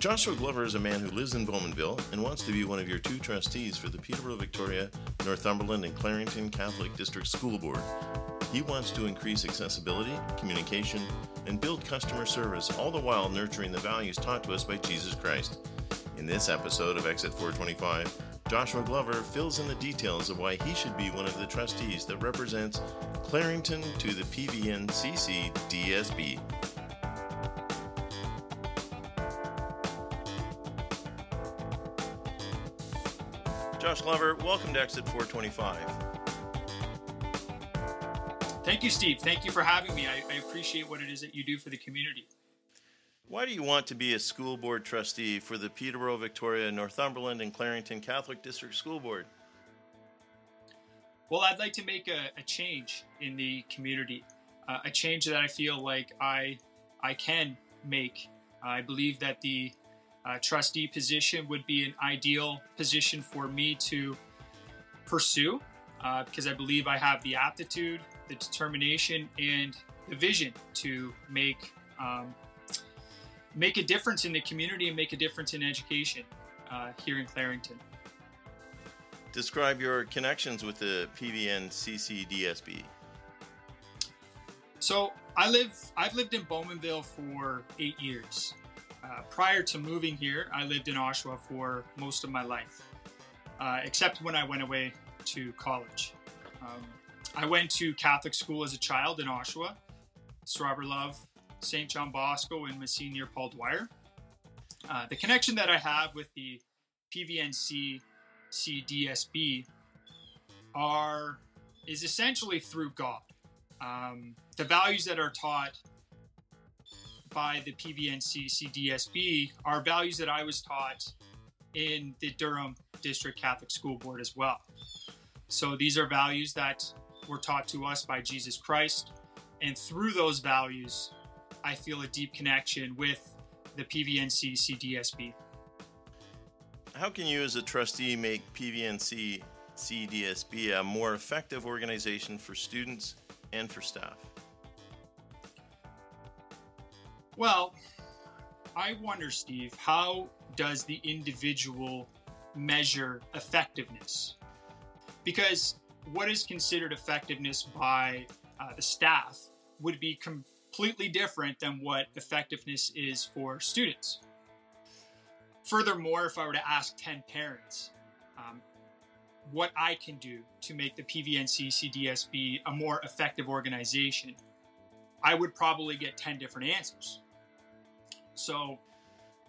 Joshua Glover is a man who lives in Bowmanville and wants to be one of your two trustees for the Peterborough, Victoria, Northumberland, and Clarington Catholic District School Board. He wants to increase accessibility, communication, and build customer service, all the while nurturing the values taught to us by Jesus Christ. In this episode of Exit 425, Joshua Glover fills in the details of why he should be one of the trustees that represents Clarington to the PVNCC DSB. Josh Glover, welcome to Exit 425. Thank you, Steve. Thank you for having me. I, I, appreciate what it is that you do for the community. Why do you want to be a school board trustee for the Peterborough, Victoria, Northumberland, and Clarington Catholic District School Board? Well, I'd like to make a, a change in the community, uh, a change that I feel like I I can make. I believe that the uh, trustee position would be an ideal position for me to pursue uh, because I believe I have the aptitude, the determination, and the vision to make um, make a difference in the community and make a difference in education uh, here in Clarington. Describe your connections with the PVN CCDSB. So I live. I've lived in Bowmanville for eight years. Uh, prior to moving here, I lived in Oshawa for most of my life, uh, except when I went away to college. Um, I went to Catholic school as a child in Oshawa, Sir Albert Love, St. John Bosco, and Monsignor Paul Dwyer. Uh, the connection that I have with the PVNC CDSB are is essentially through God. Um, the values that are taught by the PVNC CDSB are values that I was taught in the Durham District Catholic School Board as well. So these are values that were taught to us by Jesus Christ. And through those values, I feel a deep connection with the PVNC CDSB. How can you, as a trustee, make PVNC CDSB a more effective organization for students and for staff? Well, I wonder, Steve, how does the individual measure effectiveness? Because what is considered effectiveness by uh, the staff would be completely different than what effectiveness is for students. Furthermore, if I were to ask 10 parents um, what I can do to make the PVNC CDSB a more effective organization, I would probably get 10 different answers. So,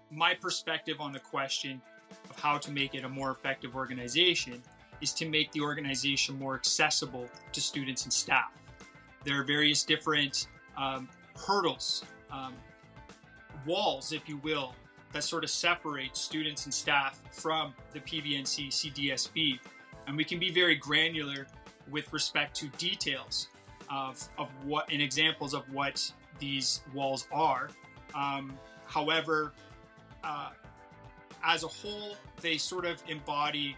my perspective on the question of how to make it a more effective organization is to make the organization more accessible to students and staff. There are various different um, hurdles, um, walls, if you will, that sort of separate students and staff from the PVNC CDSB. And we can be very granular with respect to details of, of what and examples of what these walls are. Um, However, uh, as a whole, they sort of embody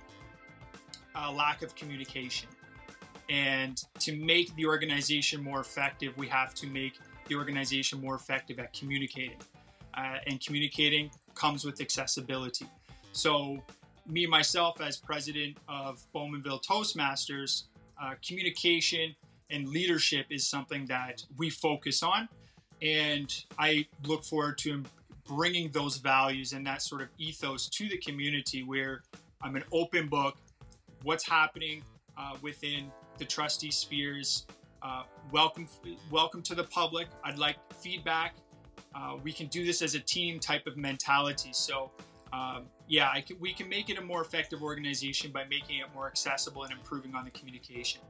a lack of communication. And to make the organization more effective, we have to make the organization more effective at communicating. Uh, and communicating comes with accessibility. So, me myself, as president of Bowmanville Toastmasters, uh, communication and leadership is something that we focus on. And I look forward to bringing those values and that sort of ethos to the community where I'm an open book, what's happening uh, within the trustee spheres. Uh, welcome, welcome to the public. I'd like feedback. Uh, we can do this as a team type of mentality. So, um, yeah, can, we can make it a more effective organization by making it more accessible and improving on the communication.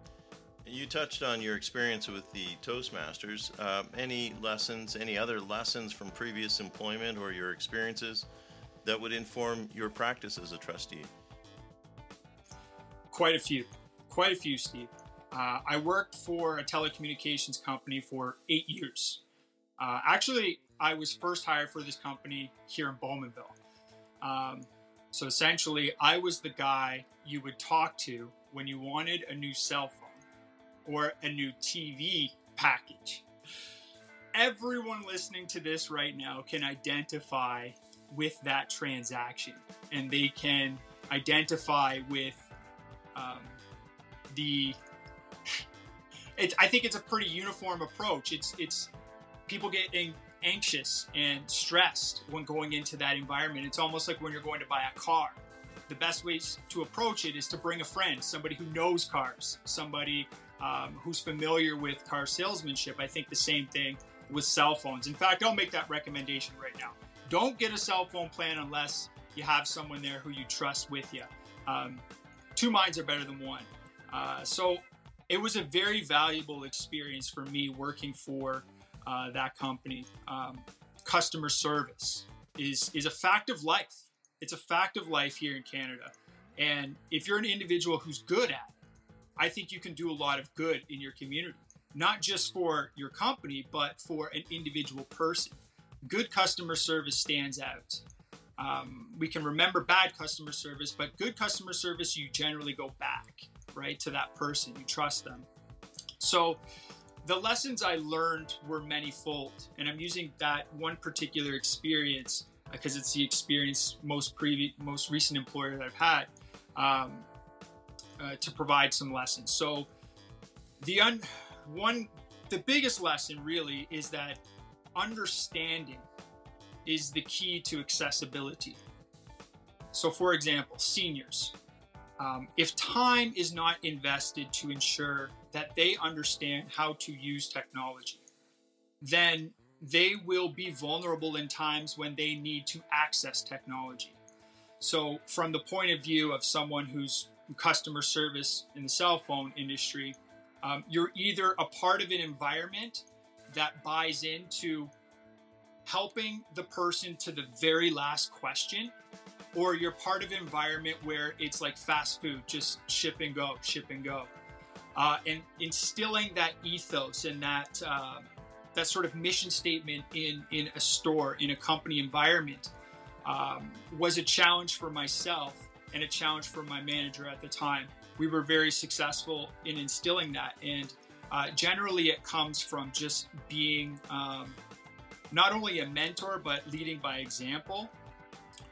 You touched on your experience with the Toastmasters. Uh, any lessons, any other lessons from previous employment or your experiences that would inform your practice as a trustee? Quite a few. Quite a few, Steve. Uh, I worked for a telecommunications company for eight years. Uh, actually, I was first hired for this company here in Bowmanville. Um, So essentially, I was the guy you would talk to when you wanted a new cell phone or a new TV package. Everyone listening to this right now can identify with that transaction and they can identify with um, the it, I think it's a pretty uniform approach. It's it's people getting anxious and stressed when going into that environment. It's almost like when you're going to buy a car. The best ways to approach it is to bring a friend, somebody who knows cars, somebody um, who's familiar with car salesmanship. I think the same thing with cell phones. In fact, I'll make that recommendation right now. Don't get a cell phone plan unless you have someone there who you trust with you. Um, two minds are better than one. Uh, so it was a very valuable experience for me working for uh, that company. Um, customer service is is a fact of life. It's a fact of life here in Canada, and if you're an individual who's good at it, I think you can do a lot of good in your community, not just for your company, but for an individual person. Good customer service stands out. Um, we can remember bad customer service, but good customer service, you generally go back right, to that person. You trust them. So the lessons I learned were manyfold, and I'm using that one particular experience because uh, it's the experience most previous, most recent employer that I've had um, uh, to provide some lessons. So the un- one, the biggest lesson really is that understanding is the key to accessibility. So, for example, seniors, um, if time is not invested to ensure that they understand how to use technology, then they will be vulnerable in times when they need to access technology. So, from the point of view of someone who's customer service in the cell phone industry, um, you're either a part of an environment that buys into helping the person to the very last question or you're part of an environment where it's like fast food, just ship and go, ship and go. Uh, and instilling that ethos and that uh, that sort of mission statement in in a store in a company environment um, was a challenge for myself and a challenge for my manager at the time. We were very successful in instilling that, and uh, generally it comes from just being um, not only a mentor but leading by example.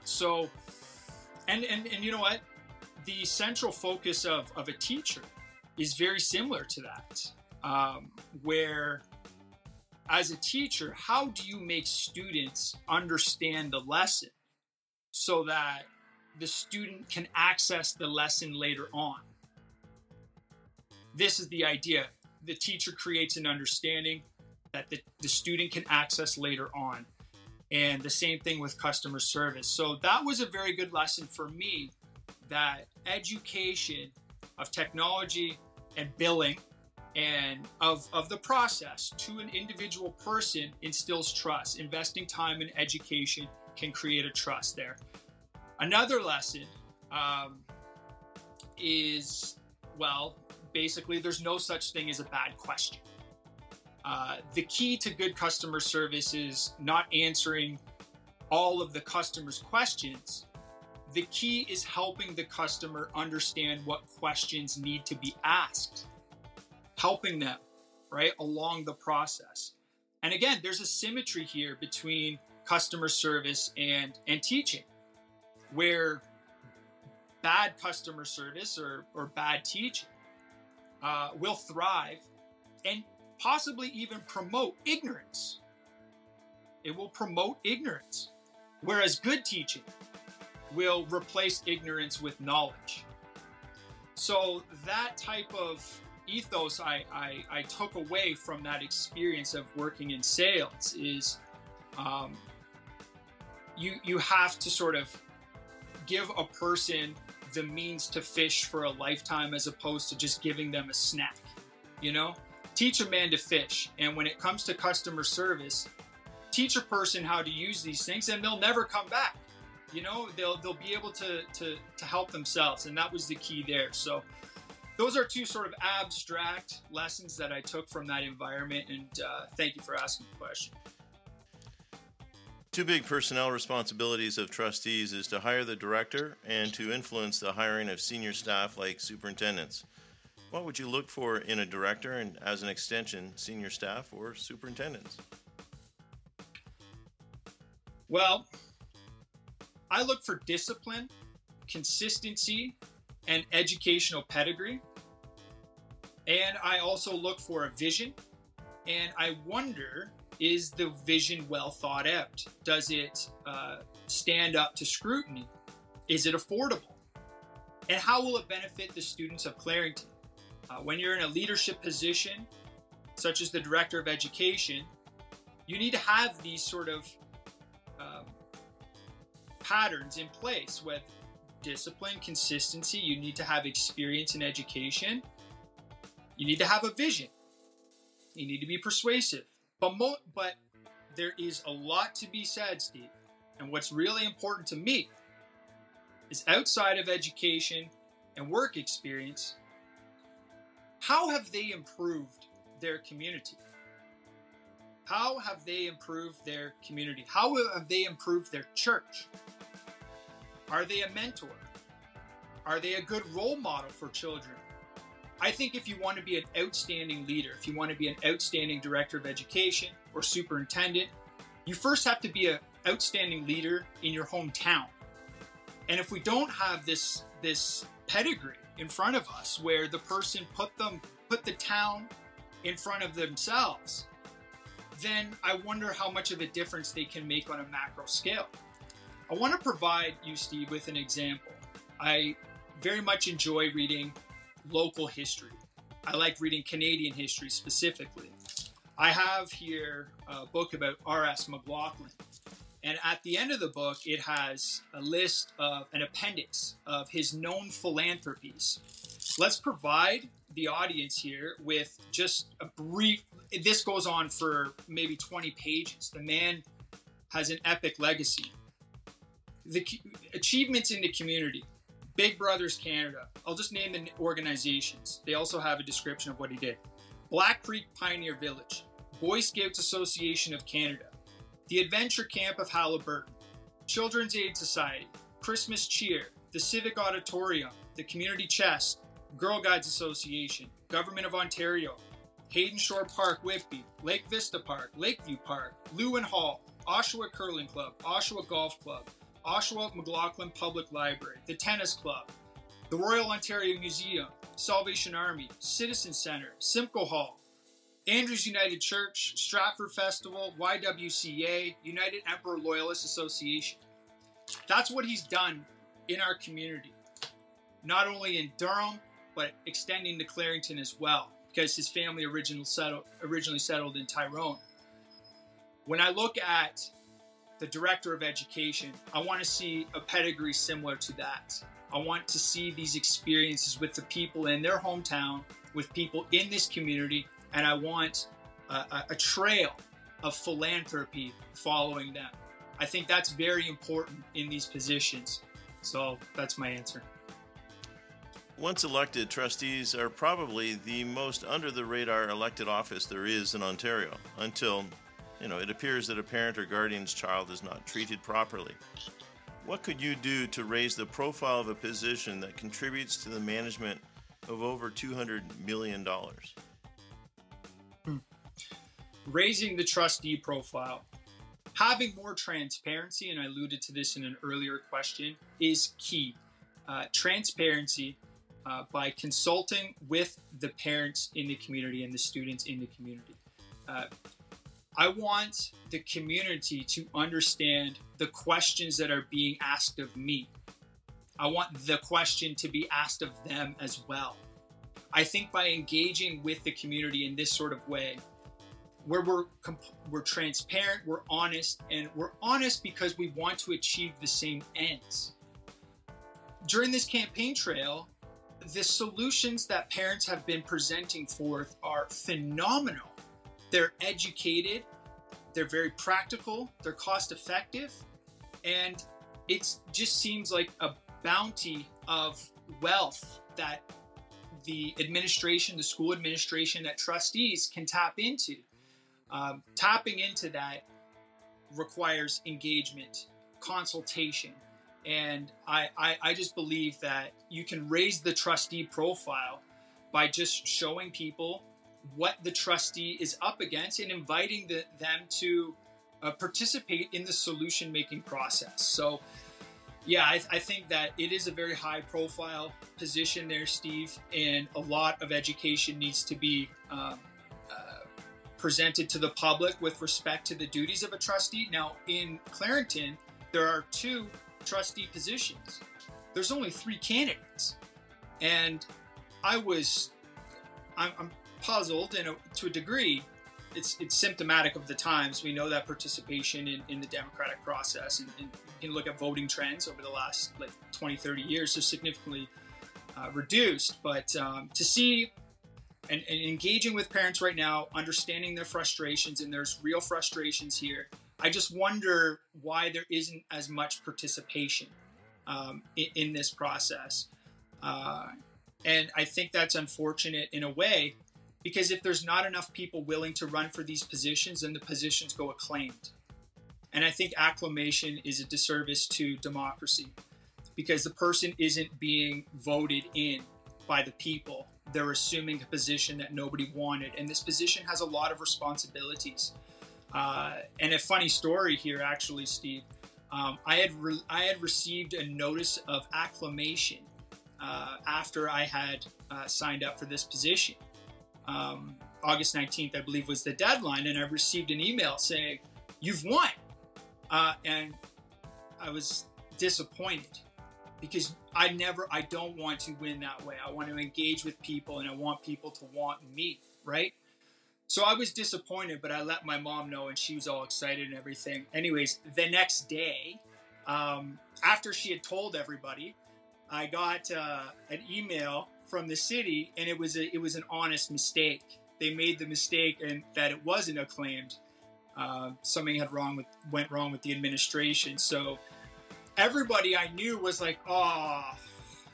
So and, and, and you know what? The central focus of, of a teacher is very similar to that, um, where as a teacher, how do you make students understand the lesson so that the student can access the lesson later on? This is the idea. The teacher creates an understanding that the, the student can access later on and the same thing with customer service. So that was a very good lesson for me that education of technology and billing and of, of the process to an individual person instills trust. Investing time in education can create a trust there. Another lesson um, is well, basically, there's no such thing as a bad question. Uh, the key to good customer service is not answering all of the customer's questions. The key is helping the customer understand what questions need to be asked, helping them, right, along the process. And again, there's a symmetry here between customer service and, and teaching, where bad customer service or, or bad teaching uh, will thrive and possibly even promote ignorance. It will promote ignorance. Whereas good teaching will replace ignorance with knowledge. So that type of ethos I, I, I took away from that experience of working in sales is um, you you have to sort of give a person the means to fish for a lifetime as opposed to just giving them a snack you know teach a man to fish. And when it comes to customer service, teach a person how to use these things and they'll never come back. You know, they'll they'll be able to to to help themselves. And that was the key there. So those are two sort of abstract lessons that I took from that environment. And uh, thank you for asking the question. Two big personnel responsibilities of trustees is to hire the director and to influence the hiring of senior staff like superintendents. What would you look for in a director and, as an extension, senior staff or superintendents? Well, I look for discipline, consistency, and educational pedigree. And I also look for a vision. And I wonder is the vision well thought out? Does it uh, stand up to scrutiny? Is it affordable? And how will it benefit the students of Clarington? Uh, when you're in a leadership position, such as the director of education, you need to have these sort of um, patterns in place with discipline, consistency. You need to have experience in education. You need to have a vision. You need to be persuasive. But mo- but there is a lot to be said, Steve. And what's really important to me is outside of education and work experience, how have they improved their community? How have they improved their community? How have they improved their church? Are they a mentor? Are they a good role model for children? I think if you want to be an outstanding leader, if you want to be an outstanding director of education or superintendent, you first have to be an outstanding leader in your hometown. And if we don't have this this pedigree in front of us where the person put them put the town in front of themselves, then I wonder how much of a difference they can make on a macro scale. I want to provide you, Steve, with an example. I very much enjoy reading local history. I like reading Canadian history specifically. I have here a book about R.S. McLaughlin. And at the end of the book, it has a list of an appendix of his known philanthropies. Let's provide the audience here with just a brief. This goes on for maybe 20 pages. The man has an epic legacy. The achievements in the community. Big Brothers Canada. I'll just name the organizations. They also have a description of what he did. Black Creek Pioneer Village, Boy Scouts Association of Canada, the Adventure Camp of Haliburton, Children's Aid Society, Christmas Cheer, the Civic Auditorium, the Community Chest, Girl Guides Association, Government of Ontario, Heydenshore Park, Whitby, Lake Vista Park, Lakeview Park, Lewin Hall, Oshawa Curling Club, Oshawa Golf Club, Oshawa McLaughlin Public Library, the Tennis Club, the Royal Ontario Museum, Salvation Army, Citizen Center, Simcoe Hall, Andrews United Church, Stratford Festival, YWCA, United Empire Loyalist Association. That's what he's done in our community, not only in Durham, but extending to Clarington as well, because his family originally settled, originally settled in Tyrone. When I look at the director of education, I want to see a pedigree similar to that. I want to see these experiences with the people in their hometown, with people in this community, and I want a, a trail of philanthropy following them. I think that's very important in these positions. So that's my answer. Once elected, trustees are probably the most under the radar elected office there is in Ontario until you know, it appears that a parent or guardian's child is not treated properly. What could you do to raise the profile of a position that contributes to the management of over $200 million? Hmm. Raising the trustee profile. Having more transparency, and I alluded to this in an earlier question, is key. Uh, transparency uh, by consulting with the parents in the community and the students in the community. Uh, I want the community to understand the questions that are being asked of me. I want the question to be asked of them as well. I think by engaging with the community in this sort of way, where we're we're transparent, we're honest, and we're honest because we want to achieve the same ends. During this campaign trail, the solutions that parents have been presenting forth are phenomenal. They're educated, they're very practical, they're cost effective, and it just seems like a bounty of wealth that the administration, the school administration, that trustees can tap into. Um, tapping into that requires engagement, consultation. And I, I, I just believe that you can raise the trustee profile by just showing people what the trustee is up against and inviting the, them to uh, participate in the solution making process. So, yeah, I, I, think that it is a very high profile position there, Steve, and a lot of education needs to be um, uh, presented to the public with respect to the duties of a trustee. Now, in Clarington, there are two trustee positions, there's only three candidates. And I was, I'm, I'm puzzled and to a degree it's it's symptomatic of the times. We know that participation in, in the democratic process and, and, you can look at voting trends over the last like 20, 30 years are significantly uh, reduced. But um, to see and, and, engaging with parents right now, understanding their frustrations, and there's real frustrations here. I just wonder why there isn't as much participation um, in, in, this process. Uh, and I think that's unfortunate in a way because if there's not enough people willing to run for these positions, then the positions go acclaimed. And I think acclamation is a disservice to democracy because the person isn't being voted in by the people. They're assuming a position that nobody wanted. And this position has a lot of responsibilities. Uh, and a funny story here, actually, Steve. Um, I had re- I had received a notice of acclamation uh, after I had uh, signed up for this position um, August 19th, I believe, was the deadline, and I received an email saying, You've won. Uh, and I was disappointed because I never, I don't want to win that way. I want to engage with people and I want people to want me, right? So I was disappointed, but I let my mom know and she was all excited and everything. Anyways, the next day, um, after she had told everybody, I got uh, an email from the city, and it was a, it was an honest mistake. They made the mistake and that it wasn't acclaimed. Uh, something had wrong with went wrong with the administration. So everybody I knew was like, "Oh,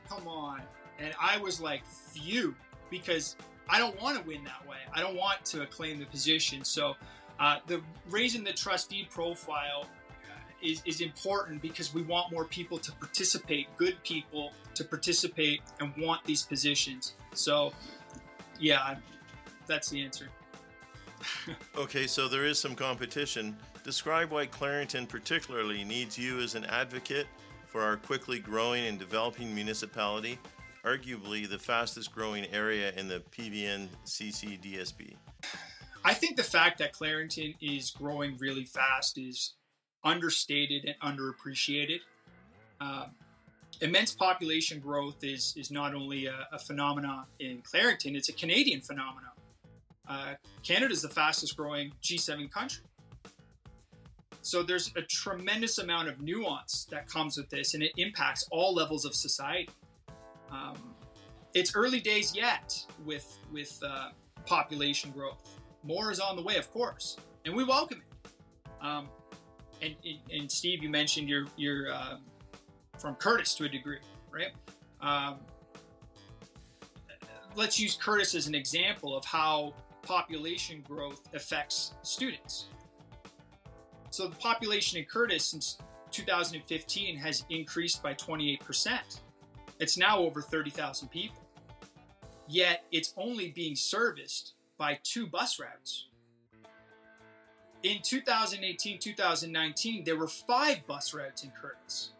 come on," and I was like, "Phew," because I don't want to win that way. I don't want to acclaim the position. So uh, the raising the trustee profile is, is important because we want more people to participate, good people to participate and want these positions. So, yeah, that's the answer. okay, so there is some competition. Describe why Clarington particularly needs you as an advocate for our quickly growing and developing municipality, arguably the fastest growing area in the PVN CCDSB. I think the fact that Clarington is growing really fast is understated and underappreciated. Uh, immense population growth is is not only a, a phenomenon in Clarington; it's a Canadian phenomenon. Uh, Canada is the fastest growing G7 country. So there's a tremendous amount of nuance that comes with this, and it impacts all levels of society. Um, it's early days yet with with uh, population growth. More is on the way, of course, and we welcome it. Um, and, and Steve, you mentioned you're you're uh, from Courtice to a degree, right? Um, let's use Courtice as an example of how population growth affects students. So the population in Courtice since 2015 has increased by 28%. It's now over 30,000 people. Yet it's only being serviced by two bus routes in 2018, 2019, there were five bus routes in Courtice.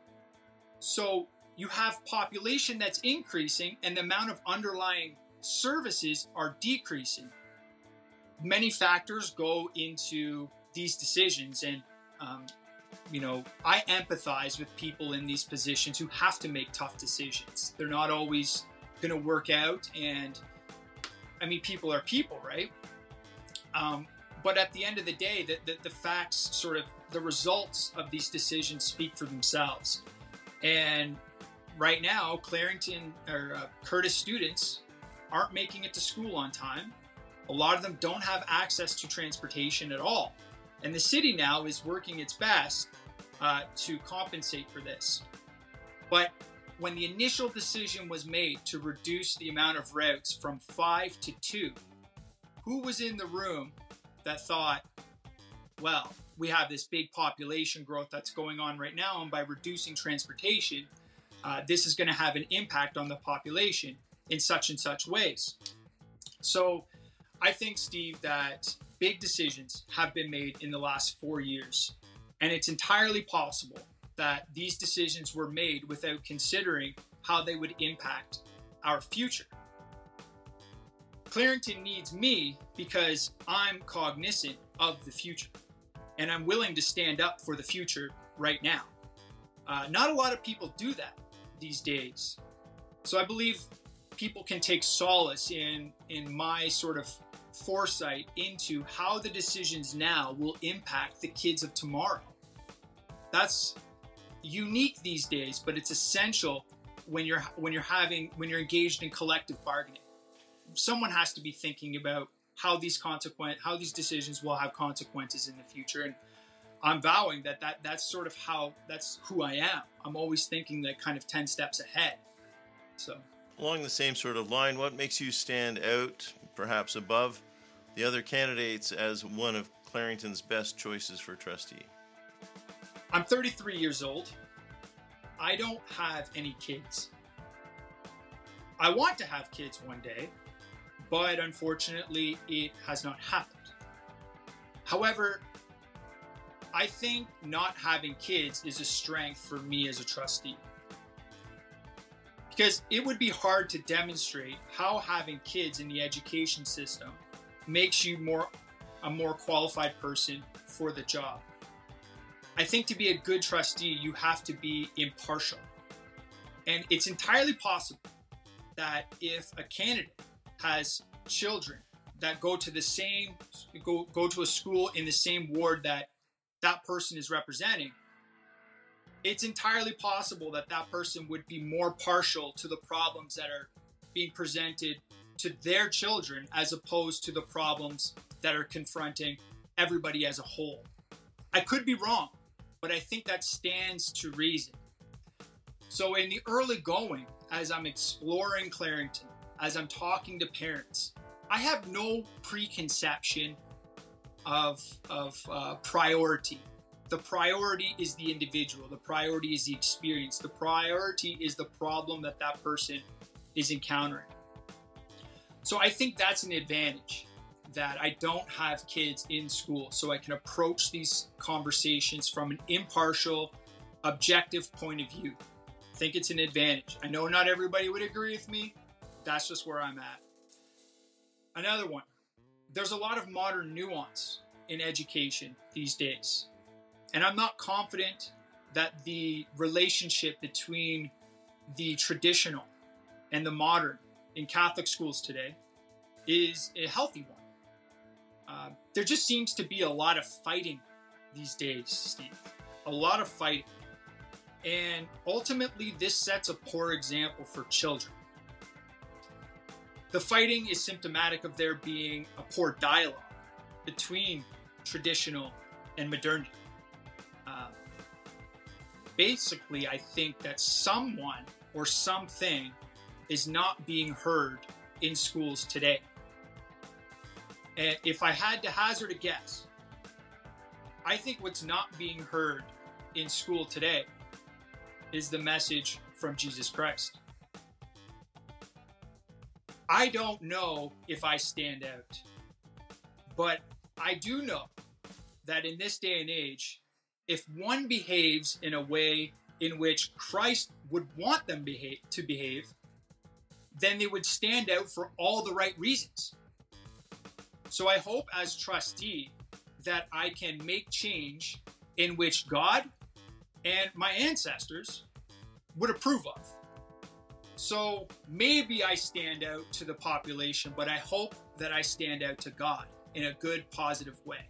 So you have population that's increasing and the amount of underlying services are decreasing. Many factors go into these decisions, and um, you know, I empathize with people in these positions who have to make tough decisions. They're not always going to work out, and I mean, people are people, right? Um, but at the end of the day, the, the, the, facts, sort of the results of these decisions speak for themselves. And right now, Clarington or uh, Courtice students aren't making it to school on time. A lot of them don't have access to transportation at all. And the city now is working its best uh, to compensate for this. But when the initial decision was made to reduce the amount of routes from five to two, who was in the room that thought, well, we have this big population growth that's going on right now, and by reducing transportation, uh, this is going to have an impact on the population in such and such ways. So I think, Steve, that big decisions have been made in the last four years. And it's entirely possible that these decisions were made without considering how they would impact our future. Clarington needs me because I'm cognizant of the future and I'm willing to stand up for the future right now. Uh, not a lot of people do that these days. So I believe people can take solace in in my sort of foresight into how the decisions now will impact the kids of tomorrow. That's unique these days, but it's essential when you're when you're having when you're engaged in collective bargaining. Someone has to be thinking about how these consequent how these decisions will have consequences in the future and I'm vowing that, that that's sort of how that's who I am. I'm always thinking that kind of 10 steps ahead. So along the same sort of line, what makes you stand out perhaps above the other candidates as one of Clarington's best choices for trustee? I'm 33 years old. I don't have any kids. I want to have kids one day, but unfortunately, it has not happened. However, I think not having kids is a strength for me as a trustee. Because it would be hard to demonstrate how having kids in the education system makes you more a more qualified person for the job. I think to be a good trustee, you have to be impartial. And it's entirely possible that if a candidate has children that go to the same go go to a school in the same ward that that person is representing, it's entirely possible that that person would be more partial to the problems that are being presented to their children as opposed to the problems that are confronting everybody as a whole. I could be wrong, but I think that stands to reason. So, in the early going, as I'm exploring Clarington, as I'm talking to parents, I have no preconception of, of uh, priority. The priority is the individual, the priority is the experience, the priority is the problem that that person is encountering. So I think that's an advantage that I don't have kids in school, so I can approach these conversations from an impartial, objective point of view. I think it's an advantage. I know not everybody would agree with me. That's just where I'm at. Another one there's a lot of modern nuance in education these days. And I'm not confident that the relationship between the traditional and the modern in Catholic schools today is a healthy one. Uh, there just seems to be a lot of fighting these days, Steve. A lot of fighting. And ultimately, this sets a poor example for children. The fighting is symptomatic of there being a poor dialogue between traditional and modernity. Uh, basically, I think that someone or something is not being heard in schools today. And if I had to hazard a guess, I think what's not being heard in school today is the message from Jesus Christ. I don't know if I stand out, but I do know that in this day and age, if one behaves in a way in which Christ would want them behave, to behave, then they would stand out for all the right reasons. So I hope as trustee that I can make change in which God and my ancestors would approve of. So maybe I stand out to the population, but I hope that I stand out to God in a good, positive way.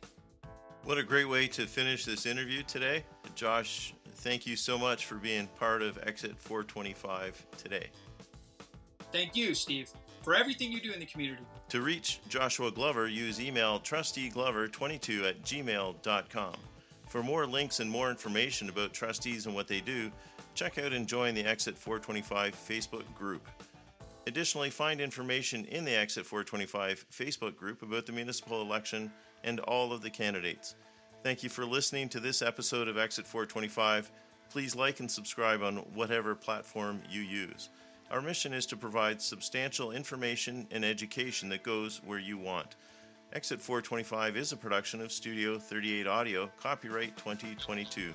What a great way to finish this interview today. Josh, thank you so much for being part of Exit 425 today. Thank you, Steve, for everything you do in the community. To reach Joshua Glover, use email trusteeglover22 at gmail.com. For more links and more information about trustees and what they do, check out and join the Exit 425 Facebook group. Additionally, find information in the Exit 425 Facebook group about the municipal election and all of the candidates. Thank you for listening to this episode of Exit 425. Please like and subscribe on whatever platform you use. Our mission is to provide substantial information and education that goes where you want. Exit 425 is a production of Studio 38 Audio, copyright 2022.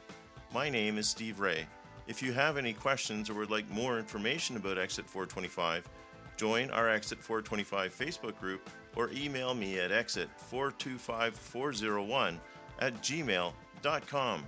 My name is Steve Ray. If you have any questions or would like more information about Exit 425, join our Exit 425 Facebook group or email me at exit425401 at gmail.com.